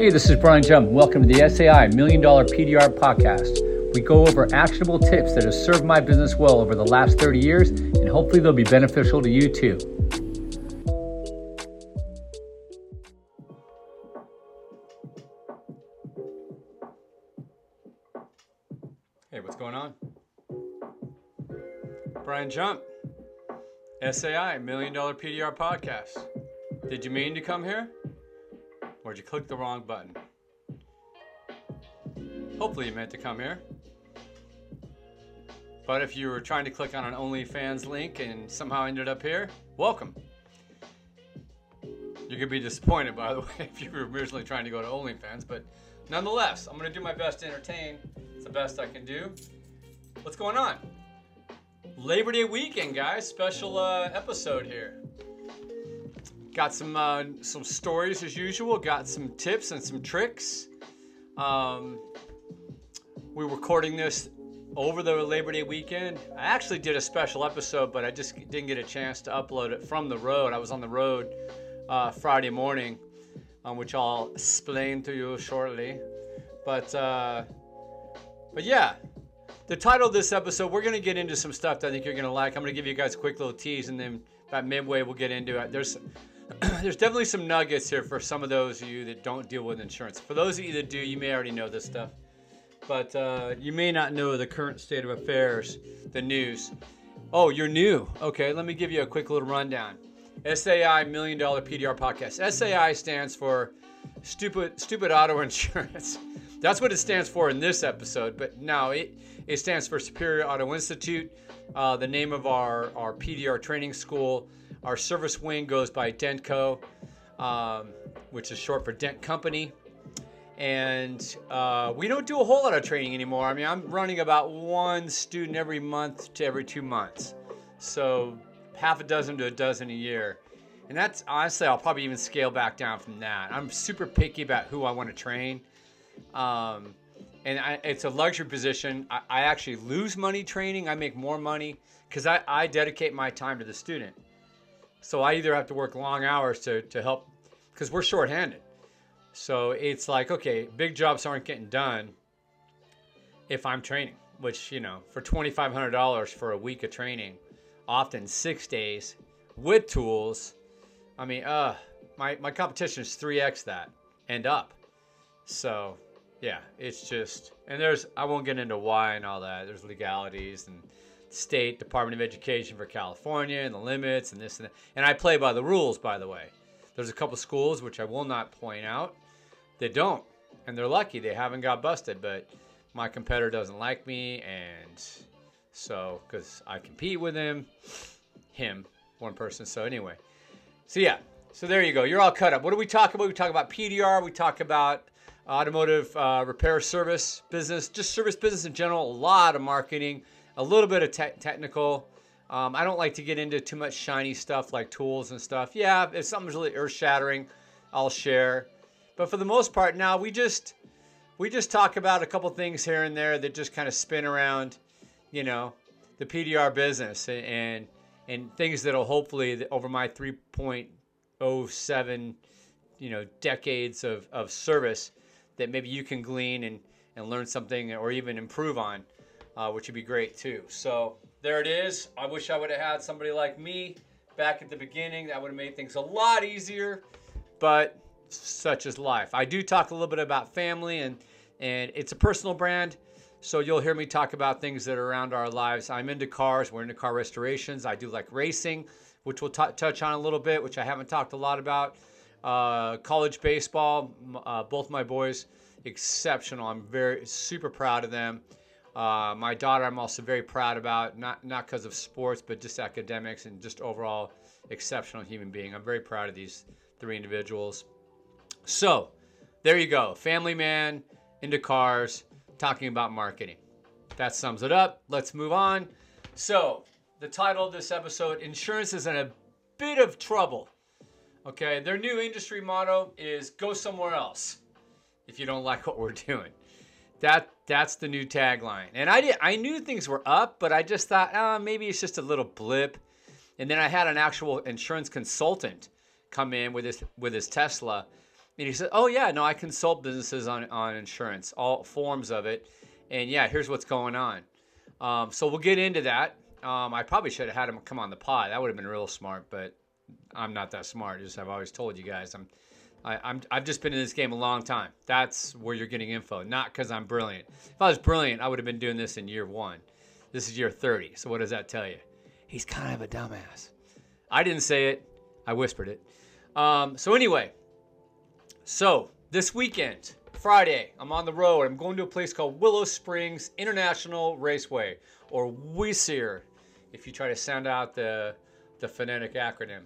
Hey, this is Brian Jump. Welcome to the SAI Million Dollar PDR Podcast. We go over actionable tips that have served my business well over the last 30 years, and hopefully they'll be beneficial to you too. Hey, what's going on? Brian Jump, SAI Million Dollar PDR Podcast. Did you mean to come here? Or did you click the wrong button? Hopefully you meant to come here. But if you were trying to click on an OnlyFans link and somehow ended up here, welcome. You could be disappointed, by the way, if you were originally trying to go to OnlyFans, but nonetheless, I'm to do my best to entertain. It's the best I can do. What's going on? Labor Day weekend, guys. Special uh, episode here. Got some uh, some stories as usual. Got some tips and some tricks. Um, we're recording this over the Labor Day weekend. I actually did a special episode, but I just didn't get a chance to upload it from the road. I was on the road uh, Friday morning, um, which I'll explain to you shortly. But uh, but yeah, the title of this episode, we're gonna get into some stuff that I think you're gonna like. I'm gonna give you guys a quick little tease, and then about midway we'll get into it. There's there's definitely some nuggets here for some of those of you that don't deal with insurance. For those of you that do, you may already know this stuff, but uh, you may not know the current state of affairs, the news. Oh, you're new. Okay, let me give you a quick little rundown. SAI Million Dollar PDR Podcast. SAI stands for Stupid Stupid Auto Insurance. That's what it stands for in this episode, but now it, it stands for Superior Auto Institute. Uh, the name of our, our PDR training school our service wing goes by Dentco, um, which is short for Dent Company. And uh, we don't do a whole lot of training anymore. I mean, I'm running about one student every month to every two months. So half a dozen to a dozen a year. And that's honestly, I'll probably even scale back down from that. I'm super picky about who I want to train. Um, and I, it's a luxury position. I, I, actually lose money training. I make more money because I, I dedicate my time to the student. So I either have to work long hours to, to help because we're shorthanded. So it's like, okay, big jobs aren't getting done if I'm training, which, you know, for $2,500 for a week of training, often six days with tools. I mean, uh, my, my competition is 3x that and up. So, yeah, it's just, and there's, I won't get into why and all that. There's legalities and state Department of Education for California and the limits and this and that. And I play by the rules, by the way. There's a couple schools which I will not point out that don't, and they're lucky they haven't got busted. But my competitor doesn't like me, and so because I compete with him, him, one person. So anyway, so yeah, so there you go. You're all cut up. What do we talk about? We talk about PDR. We talk about automotive uh, repair service business, just service business in general. A lot of marketing a little bit of te- technical. Um, I don't like to get into too much shiny stuff like tools and stuff. Yeah, if something's really earth shattering, I'll share. But for the most part, now we just we just talk about a couple things here and there that just kind of spin around, you know, the PDR business and and things that'll hopefully over my 3.07 you know decades of, of service that maybe you can glean and, and learn something or even improve on uh, which would be great too. So there it is. I wish I would have had somebody like me back at the beginning. That would have made things a lot easier, but such is life. I do talk a little bit about family and and it's a personal brand. So you'll hear me talk about things that are around our lives. I'm into cars. We're into car restorations. I do like racing, which we'll t- touch on a little bit, which I haven't talked a lot about. Uh, college baseball. Uh, both my boys, exceptional. I'm very super proud of them. Uh, my daughter, I'm also very proud about, not not because of sports, but just academics and just overall exceptional human being. I'm very proud of these three individuals. So, there you go. Family man into cars, talking about marketing. That sums it up. Let's move on. So, the title of this episode Insurance is in a bit of trouble. Okay, their new industry motto is go somewhere else if you don't like what we're doing. That that's the new tagline. And I did I knew things were up, but I just thought, oh, maybe it's just a little blip. And then I had an actual insurance consultant come in with his with his Tesla And he said, "Oh yeah, no, I consult businesses on on insurance, all forms of it, and yeah, here's what's going on." Um, so we'll get into that. Um, I probably should have had him come on the pod. That would have been real smart, but I'm not that smart. Just I've always told you guys, I'm, I, I'm I've just been in this game a long time. That's where you're getting info, not because I'm brilliant. If I was brilliant, I would have been doing this in year one. This is year 30. So what does that tell you? He's kind of a dumbass. I didn't say it. I whispered it. Um, so anyway, so this weekend, Friday, I'm on the road. I'm going to a place called Willow Springs International Raceway, or WISIR, if you try to sound out the the phonetic acronym.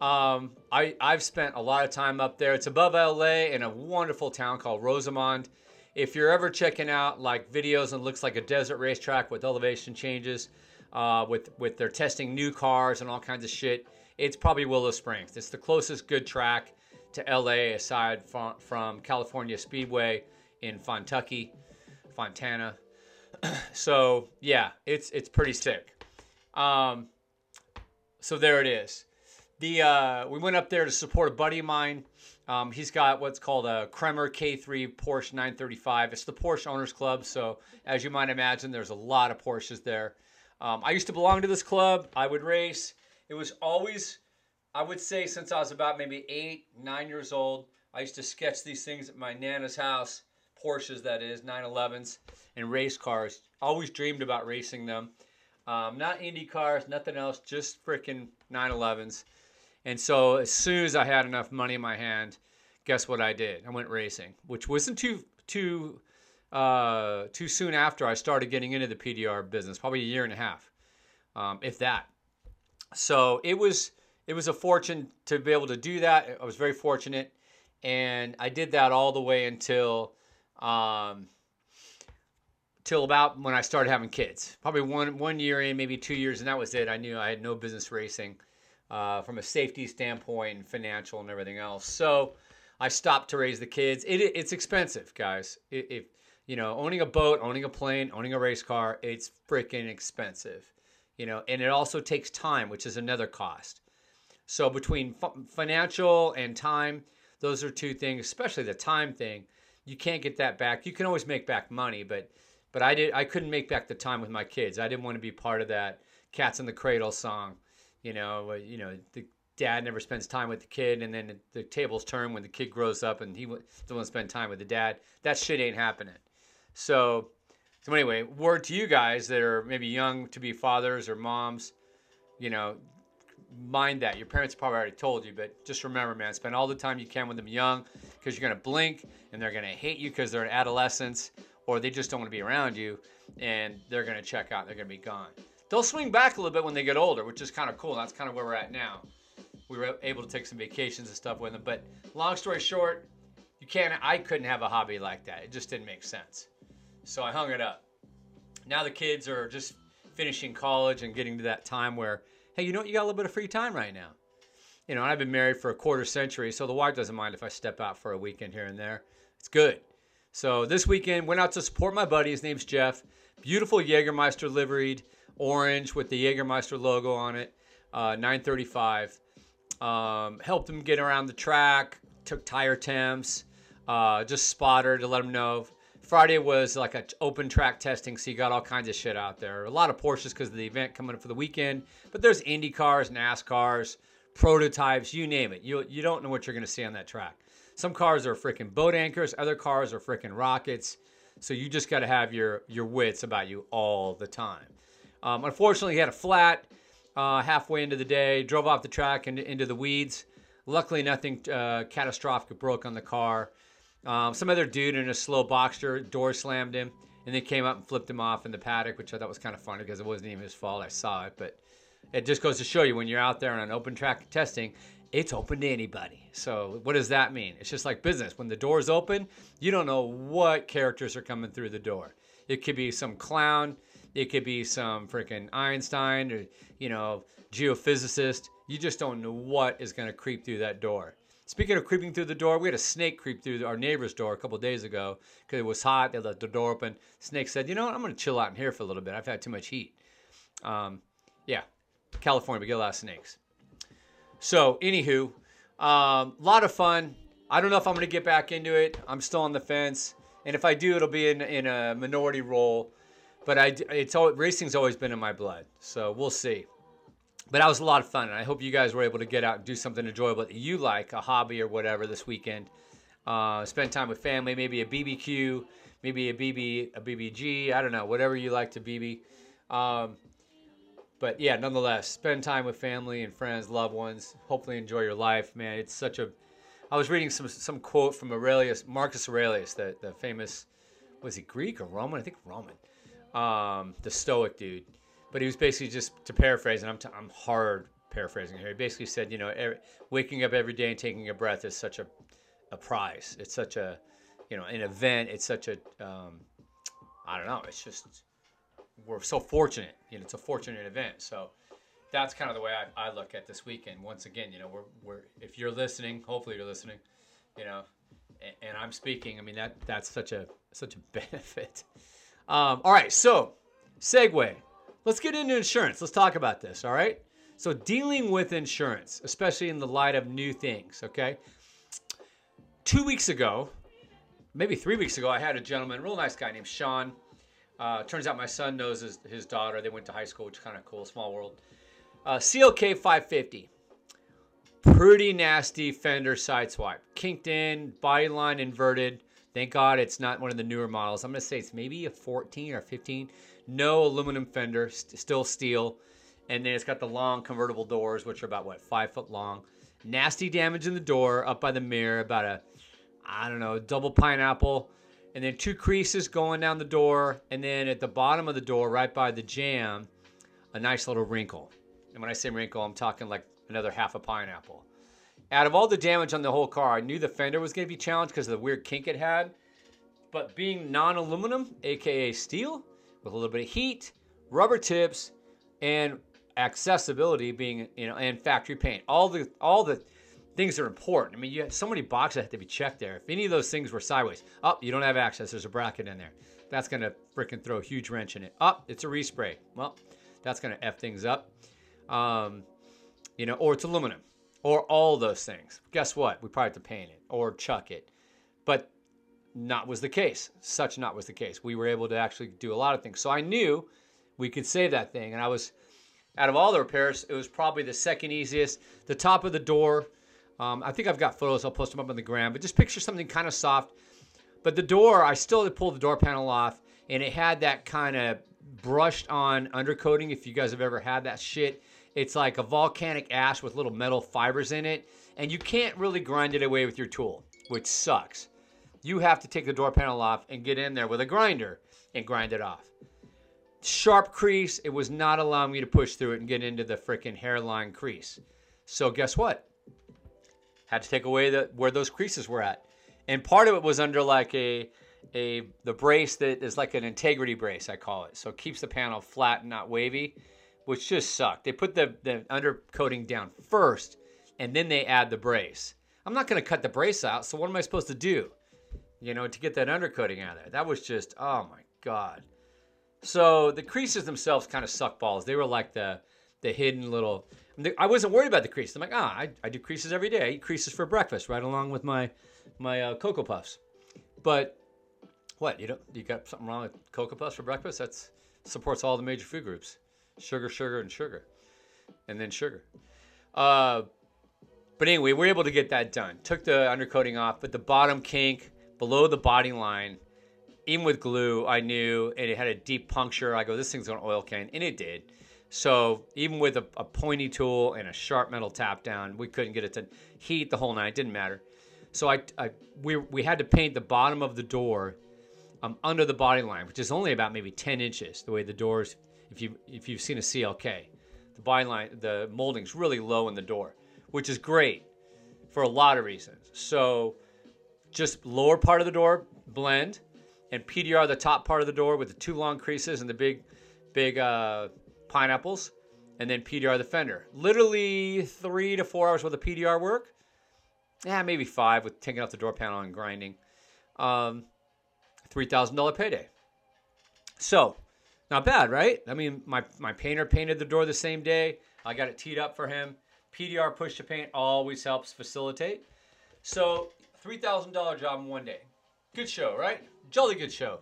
Um, I, I've spent a lot of time up there. It's above LA in a wonderful town called Rosamond. If you're ever checking out like videos and looks like a desert racetrack with elevation changes, uh, with with their testing new cars and all kinds of shit, it's probably Willow Springs. It's the closest good track to LA aside from, from California Speedway in Fontucky, Fontana. so yeah, it's it's pretty sick. Um, so there it is. The uh, we went up there to support a buddy of mine. Um, he's got what's called a Kremer K3 Porsche 935. It's the Porsche Owners Club, so as you might imagine, there's a lot of Porsches there. Um, I used to belong to this club. I would race. It was always, I would say, since I was about maybe eight, nine years old, I used to sketch these things at my nana's house, Porsches that is, 911s, and race cars. Always dreamed about racing them. Um, not Indy cars, nothing else, just freaking 911s. And so as soon as I had enough money in my hand, guess what I did? I went racing, which wasn't too too uh, too soon after I started getting into the PDR business, probably a year and a half, um, if that. So it was it was a fortune to be able to do that. I was very fortunate, and I did that all the way until um, till about when I started having kids. Probably one one year in, maybe two years, and that was it. I knew I had no business racing uh, from a safety standpoint, and financial, and everything else. So I stopped to raise the kids. It, it's expensive, guys. If you know, owning a boat, owning a plane, owning a race car, it's freaking expensive. You know, and it also takes time, which is another cost. So between financial and time, those are two things, especially the time thing. You can't get that back. You can always make back money, but but I did I couldn't make back the time with my kids. I didn't want to be part of that cats in the cradle song you know, uh, you know, the dad never spends time with the kid, and then the tables turn when the kid grows up and he to spend time with the dad. That shit ain't happening. So, so anyway, word to you guys that are maybe young to be fathers or moms, you know, mind that. Your parents probably already told you, but just remember, man, spend all the time you can with them young because you're going to blink and they're going to hate you because they're in adolescence or they just don't want to be around you and they're going to check out. They're going to be gone. They'll swing back a little bit when they get older, which is kind of cool. That's kind of where we're at now. We were able to take some vacations and stuff with them. But long story short, you can't. I couldn't have a hobby like that. It just didn't make sense. So I hung it up. Now the kids are just finishing college and getting to that time where, hey, you know what? You got a little bit of free time right now. You know, I've been married for a quarter century, so the wife doesn't mind if I step out for a weekend here and there. It's good. So this weekend, went out to support my buddy. His name's Jeff. Beautiful Jägermeister liveried orange with the Jägermeister logo on it, uh, 935. Um, helped him get around the track, took tire temps, uh, just spotter to let him know. Friday was like an open track testing, so you got all kinds of shit out there. A lot of Porsches because of the event coming up for the weekend, but there's Indy cars, NASCARs, prototypes, you name it. You you don't know what you're gonna see on that track. Some cars are freaking boat anchors, other cars are freaking rockets. So you just got to have your your wits about you all the time. Um, unfortunately, he had a flat uh, halfway into the day, drove off the track and into the weeds. Luckily, nothing uh, catastrophic broke on the car. Um, some other dude in a slow boxer door slammed him, and then came up and flipped him off in the paddock, which I thought was kind of funny because it wasn't even his fault. I saw it, but it just goes to show you when you're out there on an open track testing, it's open to anybody. So what does that mean? It's just like business. When the door's open, you don't know what characters are coming through the door. It could be some clown it could be some freaking Einstein or, you know, geophysicist. You just don't know what is going to creep through that door. Speaking of creeping through the door, we had a snake creep through our neighbor's door a couple days ago because it was hot. They left the door open. Snake said, "You know what? I'm going to chill out in here for a little bit. I've had too much heat." Um, yeah, California, we get a lot of snakes. So, anywho, a um, lot of fun. I don't know if I'm going to get back into it. I'm still on the fence, and if I do, it'll be in in a minority role. But I, it's all racing's always been in my blood, so we'll see. But that was a lot of fun, and I hope you guys were able to get out and do something enjoyable that you like, a hobby or whatever, this weekend. Uh, spend time with family, maybe a BBQ, maybe a BB, a BBG. I don't know, whatever you like to BB. Um, but yeah, nonetheless, spend time with family and friends, loved ones. Hopefully, enjoy your life, man. It's such a. I was reading some some quote from Aurelius, Marcus Aurelius, the the famous, was he Greek or Roman? I think Roman, um, the Stoic dude but he was basically just to paraphrase, and I'm, t- I'm hard paraphrasing here. He basically said, you know, every, waking up every day and taking a breath is such a, a prize. It's such a, you know, an event. It's such a, um, I don't know. It's just we're so fortunate. You know, it's a fortunate event. So that's kind of the way I, I look at this weekend. Once again, you know, we're, we're if you're listening, hopefully you're listening, you know, and, and I'm speaking. I mean that that's such a such a benefit. Um, all right, so segue let's get into insurance. Let's talk about this, all right? So, dealing with insurance, especially in the light of new things, okay? Two weeks ago, maybe three weeks ago, I had a gentleman, real nice guy named Sean. Uh, turns out my son knows his, his daughter. They went to high school, which is kind of cool, small world. Uh, CLK 550. Pretty nasty fender side swipe. Kinked in, body line inverted. Thank God it's not one of the newer models. I'm going to say it's maybe a 14 or 15 no aluminum fender, st- still steel. And then it's got the long convertible doors, which are about what five foot long. Nasty damage in the door, up by the mirror, about a, I don't know, double pineapple, and then two creases going down the door, and then at the bottom of the door, right by the jam, a nice little wrinkle. And when I say wrinkle, I'm talking like another half a pineapple. Out of all the damage on the whole car, I knew the fender was going to be challenged because of the weird kink it had. But being non aluminum, aka steel, with a little bit of heat, rubber tips, and accessibility being you know and factory paint. All the all the things are important. I mean, you have so many boxes that have to be checked there. If any of those things were sideways, up, oh, you don't have access. There's a bracket in there. That's gonna freaking throw a huge wrench in it. Up, oh, it's a respray. Well, that's gonna f things up. Um, you know, or it's aluminum, or all those things. Guess what? We probably have to paint it or chuck it. But not was the case. Such not was the case. We were able to actually do a lot of things. So I knew we could save that thing. And I was, out of all the repairs, it was probably the second easiest. The top of the door, um, I think I've got photos. I'll post them up on the gram. But just picture something kind of soft. But the door, I still had to pull the door panel off, and it had that kind of brushed on undercoating. If you guys have ever had that shit, it's like a volcanic ash with little metal fibers in it, and you can't really grind it away with your tool, which sucks you have to take the door panel off and get in there with a grinder and grind it off. Sharp crease, it was not allowing me to push through it and get into the freaking hairline crease. So guess what? Had to take away the where those creases were at. And part of it was under like a a the brace that is like an integrity brace, I call it. So it keeps the panel flat and not wavy, which just sucked. They put the, the undercoating down first and then they add the brace. I'm not gonna cut the brace out, so what am I supposed to do? you know, to get that undercoating out of there. That was just, oh my God. So the creases themselves kind of suck balls. They were like the the hidden little. I wasn't worried about the creases. I'm like, ah, I, I do creases every day. I eat creases for breakfast, right along with my my uh, cocoa puffs. But what you don't you got something wrong with cocoa puffs for breakfast? That's supports all the major food groups: sugar, sugar, and sugar, and then sugar. Uh, but anyway, we were able to get that done. Took the undercoating off, but the bottom kink below the body line, even with glue, I knew, and it had a deep puncture. I go, this thing's going to oil can, and it did. So even with a, a, pointy tool and a sharp metal tap down, we couldn't get it to heat the whole night. It didn't matter. So I, I we, we had to paint the bottom of the door um, under the body line, which is only about maybe 10 inches. The way the doors, if you if you've seen a CLK, the body line, the molding's really low in the door, which is great for a lot of reasons. So just lower part of the door blend and PDR the top part of the door with the two long creases and the big, big uh, pineapples, and then PDR the fender. Literally three to four hours worth of PDR work. Yeah, maybe five with taking off the door panel and grinding. Um, $3,000 payday. So, not bad, right? I mean, my, my painter painted the door the same day. I got it teed up for him. PDR push to paint always helps facilitate. So $3,000 job in one day. Good show, right? Jolly good show.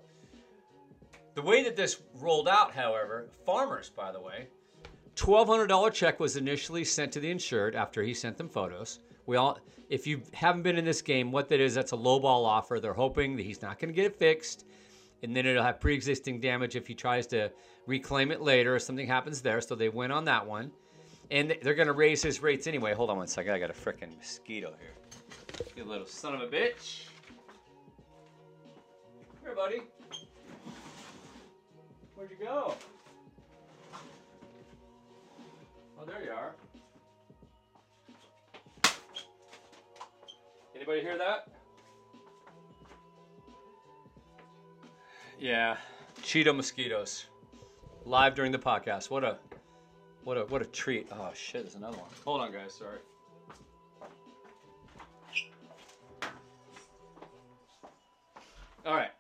The way that this rolled out, however, farmers, by the way, $1,200 check was initially sent to the insured after he sent them photos. We all, if you haven't been in this game, what that is, that's a lowball offer. They're hoping that he's not going to get it fixed, and then it'll have pre-existing damage if he tries to reclaim it later or something happens there. So they went on that one, and they're going to raise his rates anyway. Hold on one second. I got a freaking mosquito here. You little son of a bitch. Here, buddy. Where'd you go? Oh, there you are. Anybody hear that? Yeah, Cheeto mosquitoes. Live during the podcast. What a what a what a treat. Oh shit, there's another one. Hold on guys, sorry. All right.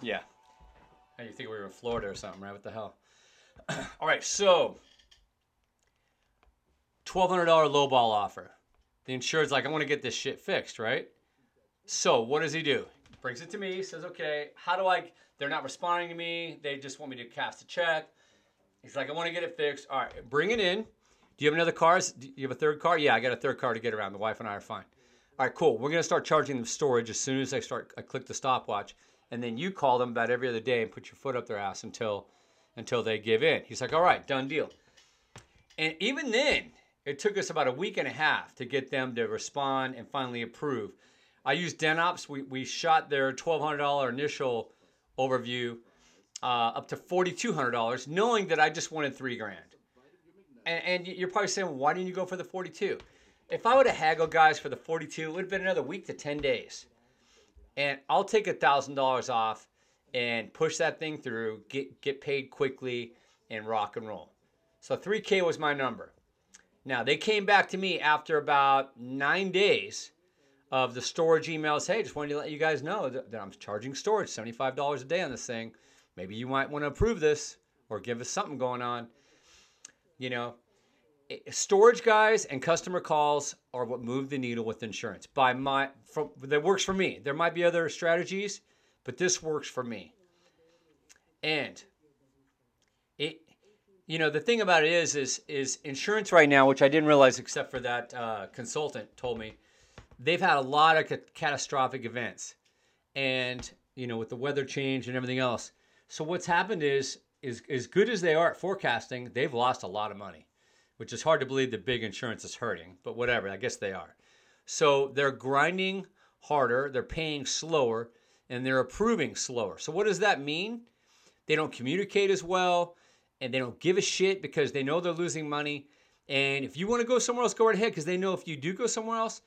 Yeah. And you think we were in Florida or something, right? What the hell? All right, so $1,200 lowball offer. The insured's like, I want to get this shit fixed, right? So what does he do? Brings it to me, says, okay, how do I, they're not responding to me. They just want me to cast a check. He's like, I want to get it fixed. All right, bring it in. Do you have another car? Do you have a third car? Yeah, I got a third car to get around. The wife and I are fine. All right, cool. We're going to start charging them storage as soon as I start, I click the stopwatch. And then you call them about every other day and put your foot up their ass until, until they give in. He's like, all right, done deal. And even then, it took us about a week and a half to get them to respond and finally approve. I used DenOps. We, we shot their $1,200 initial overview uh, up to $4,200, knowing that I just wanted three grand. And, and you're probably saying, why didn't you go for the 42? If I would have haggled guys for the 42, it would have been another week to 10 days. And I'll take $1,000 off and push that thing through, get, get paid quickly, and rock and roll. So 3K was my number. Now, they came back to me after about nine days of the storage emails. Hey, just wanted to let you guys know that, that I'm charging storage $75 a day on this thing. Maybe you might want to approve this or give us something going on. You know, storage guys and customer calls are what move the needle with insurance. By my, from, that works for me. There might be other strategies, but this works for me. And it, you know the thing about it is is is insurance right now which i didn't realize except for that uh, consultant told me they've had a lot of ca- catastrophic events and you know with the weather change and everything else. So what's happened is is as good as they are at forecasting they've lost a lot of money which is hard to believe the big insurance is hurting but whatever i guess they are. So they're grinding harder they're paying slower and they're approving slower. So what does that mean? They don't communicate as well and they don't give a shit because they know they're losing money. And if you want to go somewhere else, go right ahead because they know if you do go somewhere else,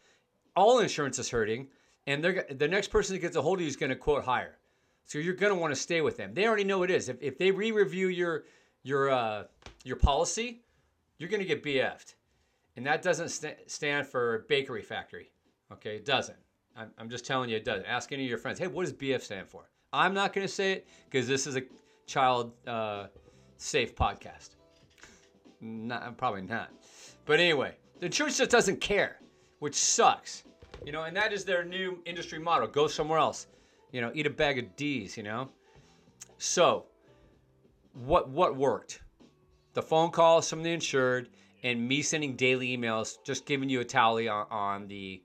all insurance is hurting, and they're the next person that gets a hold of you is going to quote higher. So you're going to want to stay with them. They already know it is. If, if they re-review your your uh, your policy, you're going to get BF'd, and that doesn't st- stand for bakery factory. Okay, it doesn't. I'm, I'm just telling you, it doesn't. Ask any of your friends. Hey, what does BF stand for? I'm not going to say it because this is a child. Uh, safe podcast. Not, probably not. But anyway, the church just doesn't care, which sucks. You know, and that is their new industry model. Go somewhere else. You know, eat a bag of D's, you know? So, what what worked? The phone calls from the insured and me sending daily emails just giving you a tally on, on the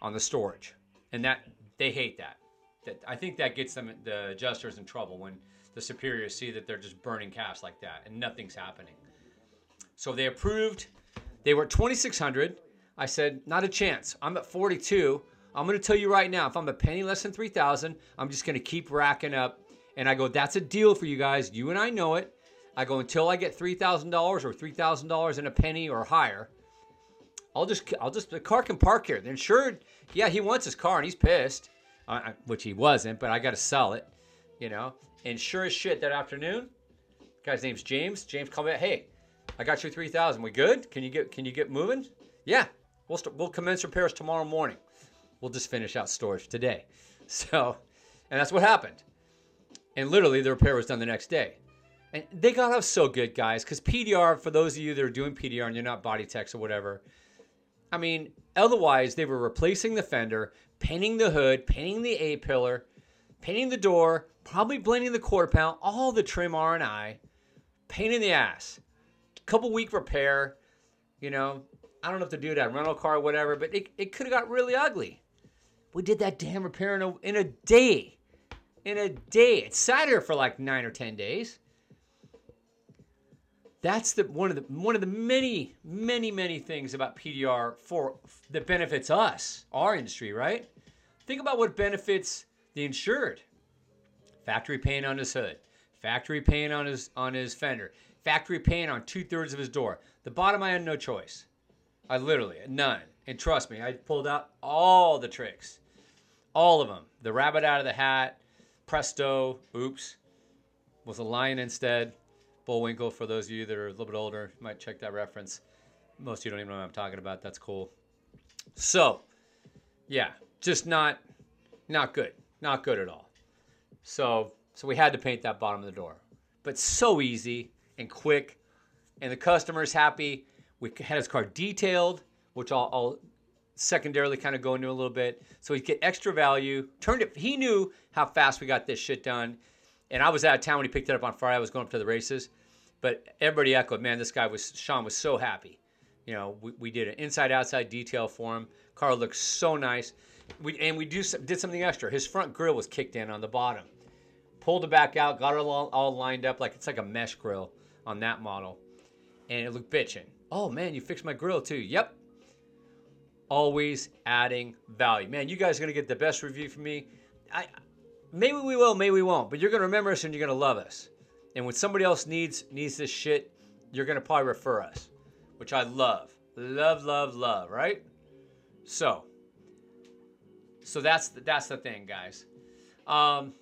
on the storage. And that they hate that. That I think that gets them the adjusters in trouble when the superiors see that they're just burning cash like that and nothing's happening. So they approved. They were at 2,600. I said, not a chance. I'm at 42. I'm going to tell you right now, if I'm a penny less than 3,000, I'm just going to keep racking up. And I go, that's a deal for you guys. You and I know it. I go until I get $3,000 or $3,000 in a penny or higher. I'll just, I'll just, the car can park here. The insured, yeah, he wants his car and he's pissed, uh, which he wasn't, but I got to sell it, you know. And sure as shit, that afternoon, guy's name's James. James called me. Hey, I got you three thousand. We good? Can you get Can you get moving? Yeah, we'll we we'll commence repairs tomorrow morning. We'll just finish out storage today. So, and that's what happened. And literally, the repair was done the next day. And they got off so good, guys, because PDR, for those of you that are doing PDR and you're not body techs or whatever, I mean, otherwise they were replacing the fender, painting the hood, painting the A pillar, painting the door, probably blending the quarter pound, all the trim R and I, pain in the ass. Couple week repair, you know. I don't know if to do that rental car or whatever, but it, it could have got really ugly. We did that damn repair in a, in a day. In a day. It sat here for like nine or ten days. That's the one of the one of the many, many, many things about PDR for that benefits us, our industry, right? Think about what benefits the insured. Factory paint on his hood, factory paint on his on his fender, factory paint on two thirds of his door. The bottom I had no choice. I literally none. And trust me, I pulled out all the tricks, all of them. The rabbit out of the hat, presto, oops, was a lion instead. Bullwinkle, for those of you that are a little bit older, might check that reference. Most of you don't even know what I'm talking about. That's cool. So, yeah, just not not good. Not good at all. So, so we had to paint that bottom of the door. But so easy and quick, and the customer's happy. We had his car detailed, which I'll, I'll secondarily kind of go into a little bit. So he'd get extra value. Turned it. He knew how fast we got this shit done and I was out of town when he picked it up on Friday. I was going up to the races, but everybody echoed, "Man, this guy was Sean was so happy." You know, we, we did an inside outside detail for him. Car looks so nice. We and we do did something extra. His front grill was kicked in on the bottom. Pulled it back out, got it all, all lined up like it's like a mesh grill on that model, and it looked bitching. Oh man, you fixed my grill too. Yep. Always adding value. Man, you guys are gonna get the best review from me. I maybe we will, maybe we won't. But you're gonna remember us and you're gonna love us. And when somebody else needs needs this shit, you're gonna probably refer us, which I love, love, love, love. Right? So, so that's the, that's the thing, guys. Um,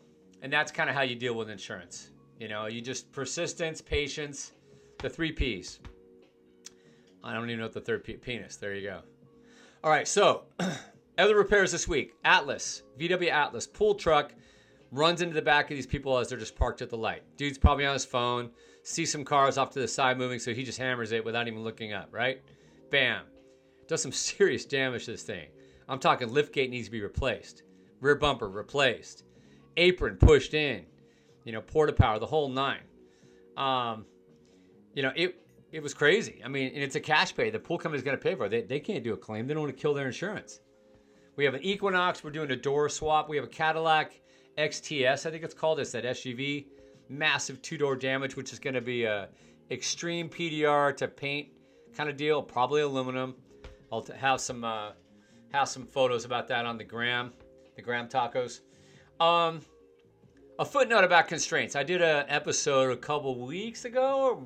and that's kind of how you deal with insurance. You know, you just persistence, patience, the three P's. I don't even know what the third P, penis. There you go. All right, so other repairs this week: Atlas, VW Atlas, pool truck runs into the back of these people as they're just parked at the light. Dude's probably on his phone, sees some cars off to the side moving, so he just hammers it without even looking up, right? Bam. Does some serious damage to this thing. I'm talking liftgate needs to be replaced, rear bumper replaced, apron pushed in, you know, porta power, the whole nine. Um, you know, it it was crazy. I mean, and it's a cash pay. The pool company's going to pay for it. They, they can't do a claim. They don't want to kill their insurance. We have an Equinox. We're doing a door swap. We have a Cadillac XTS, I think it's called. It's that SUV. Massive two door damage, which is going to be a extreme PDR to paint kind of deal. Probably aluminum. I'll have some uh, have some photos about that on the gram, the gram tacos. Um, a footnote about constraints. I did an episode a couple weeks ago.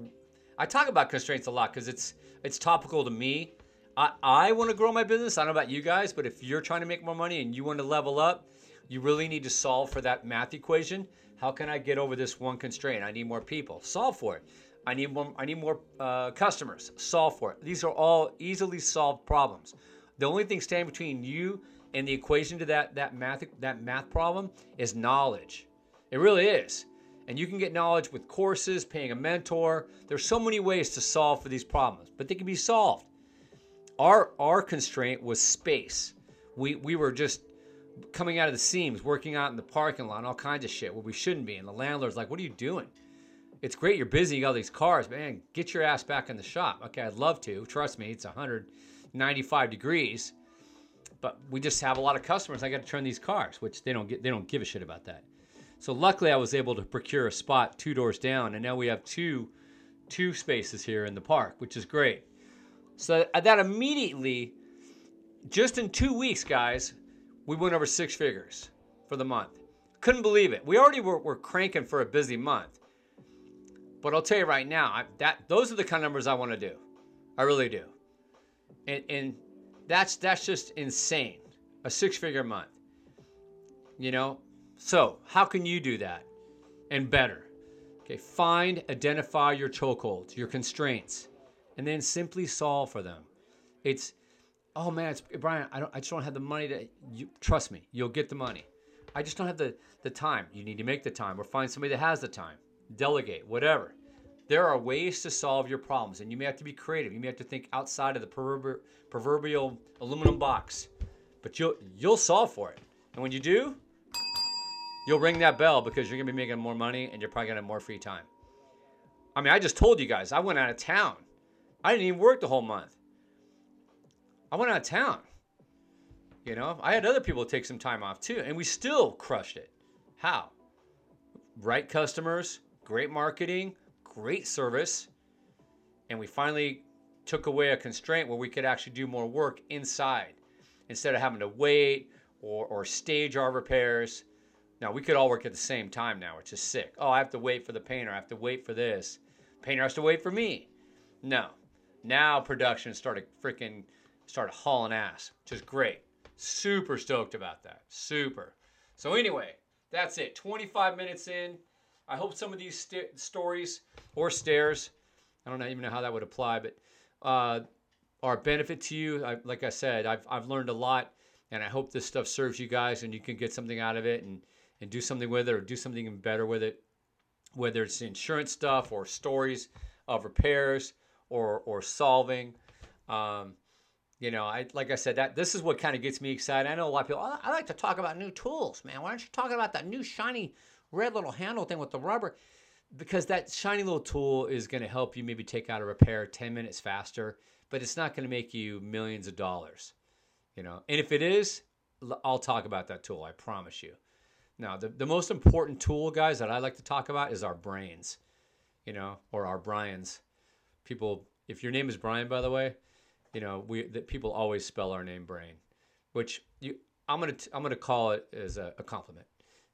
I talk about constraints a lot because it's it's topical to me. I, I want to grow my business. I don't know about you guys, but if you're trying to make more money and you want to level up, you really need to solve for that math equation. How can I get over this one constraint? I need more people. Solve for it. I need more. I need more uh, customers. Solve for it. These are all easily solved problems. The only thing standing between you and the equation to that that math that math problem is knowledge. It really is. And you can get knowledge with courses, paying a mentor. There's so many ways to solve for these problems, but they can be solved. Our our constraint was space. We we were just coming out of the seams, working out in the parking lot, all kinds of shit where we shouldn't be. And the landlord's like, "What are you doing? It's great you're busy, you got all these cars, man. Get your ass back in the shop." Okay, I'd love to. Trust me, it's 195 degrees, but we just have a lot of customers. I got to turn these cars, which they don't get. They don't give a shit about that. So luckily, I was able to procure a spot two doors down, and now we have two two spaces here in the park, which is great. So uh, that immediately, just in two weeks, guys, we went over six figures for the month. Couldn't believe it. We already were, were cranking for a busy month. But I'll tell you right now, I, that those are the kind of numbers I want to do. I really do. And, and that's that's just insane. A six-figure month. You know? So, how can you do that and better? Okay, find, identify your chokeholds, your constraints, and then simply solve for them. It's oh man, it's Brian. I don't. I just don't have the money to. You trust me. You'll get the money. I just don't have the the time. You need to make the time, or find somebody that has the time. Delegate, whatever. There are ways to solve your problems, and you may have to be creative. You may have to think outside of the proverbial, proverbial aluminum box, but you'll you'll solve for it. And when you do, you'll ring that bell because you're gonna be making more money and you're probably gonna have more free time. I mean, I just told you guys I went out of town. I didn't even work the whole month. I went out of town. You know, I had other people take some time off too, and we still crushed it. How? Right customers, great marketing, great service, and we finally took away a constraint where we could actually do more work inside instead of having to wait or, or stage our repairs. Now we could all work at the same time now, which is sick. Oh, I have to wait for the painter. I have to wait for this. Painter has to wait for me. No. Now production started freaking started hauling ass, which is great. Super stoked about that. Super. So anyway, that's it. 25 minutes in. I hope some of these st- stories or stairs, I don't even know how that would apply, but uh, are a benefit to you. I, like I said, I've, I've learned a lot, and I hope this stuff serves you guys and you can get something out of it and, and do something with it or do something even better with it, whether it's insurance stuff or stories of repairs or, or solving. Um, you know, I like I said that this is what kind of gets me excited. I know a lot of people. I like to talk about new tools, man. Why aren't you talking about that new shiny red little handle thing with the rubber? Because that shiny little tool is going to help you maybe take out a repair ten minutes faster, but it's not going to make you millions of dollars. You know, and if it is, I'll talk about that tool. I promise you. Now, the, the most important tool, guys, that I like to talk about is our brains, you know, or our Brian's. People, if your name is Brian, by the way, you know, we that people always spell our name Brain, which you I'm gonna I'm gonna call it as a, a compliment.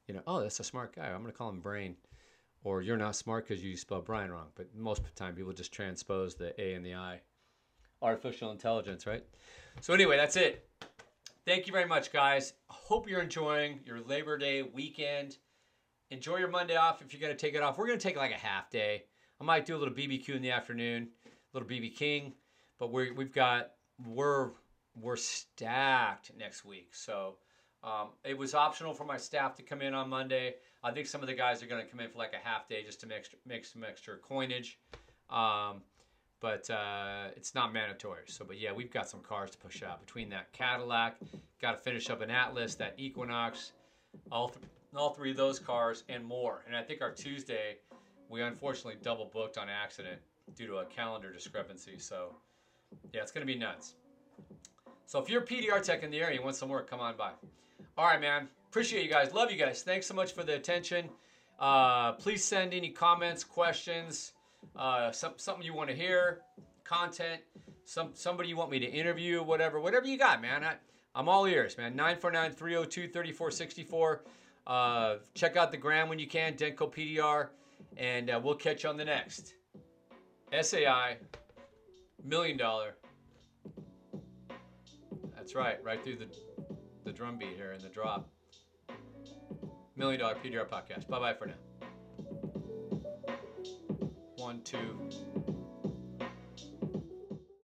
You know, oh, that's a smart guy. I'm gonna call him Brain, or you're not smart because you spell Brian wrong. But most of the time, people just transpose the A and the I. Artificial intelligence, right? So anyway, that's it. Thank you very much, guys. Hope you're enjoying your Labor Day weekend. Enjoy your Monday off if you're gonna take it off. We're gonna take like a half day. I might do a little BBQ in the afternoon, a little BB King but we we've got we're we're stacked next week. So um, it was optional for my staff to come in on Monday. I think some of the guys are going to come in for like a half day just to make make some extra coinage. Um, but uh, it's not mandatory. So, but yeah, we've got some cars to push out. Between that Cadillac, got to finish up an Atlas, that Equinox, all th- all three of those cars and more. And I think our Tuesday, we unfortunately double booked on accident due to a calendar discrepancy. So yeah, it's to be nuts. So if you're a PDR tech in the area and want some work, come on by. All right, man. Appreciate you guys. Love you guys. Thanks so much for the attention. Uh, please send any comments, questions, uh, some, something you want to hear, content, some somebody you want me to interview, whatever, whatever you got, man. I, I'm all ears, man. 949 302 3464. Uh, check out the gram when you can, Dentco PDR, and uh, we'll catch you on the next. SAI Million dollar. That's right, right through the, the drum beat here and the drop. Million dollar PDR podcast. Bye bye for now. One, two.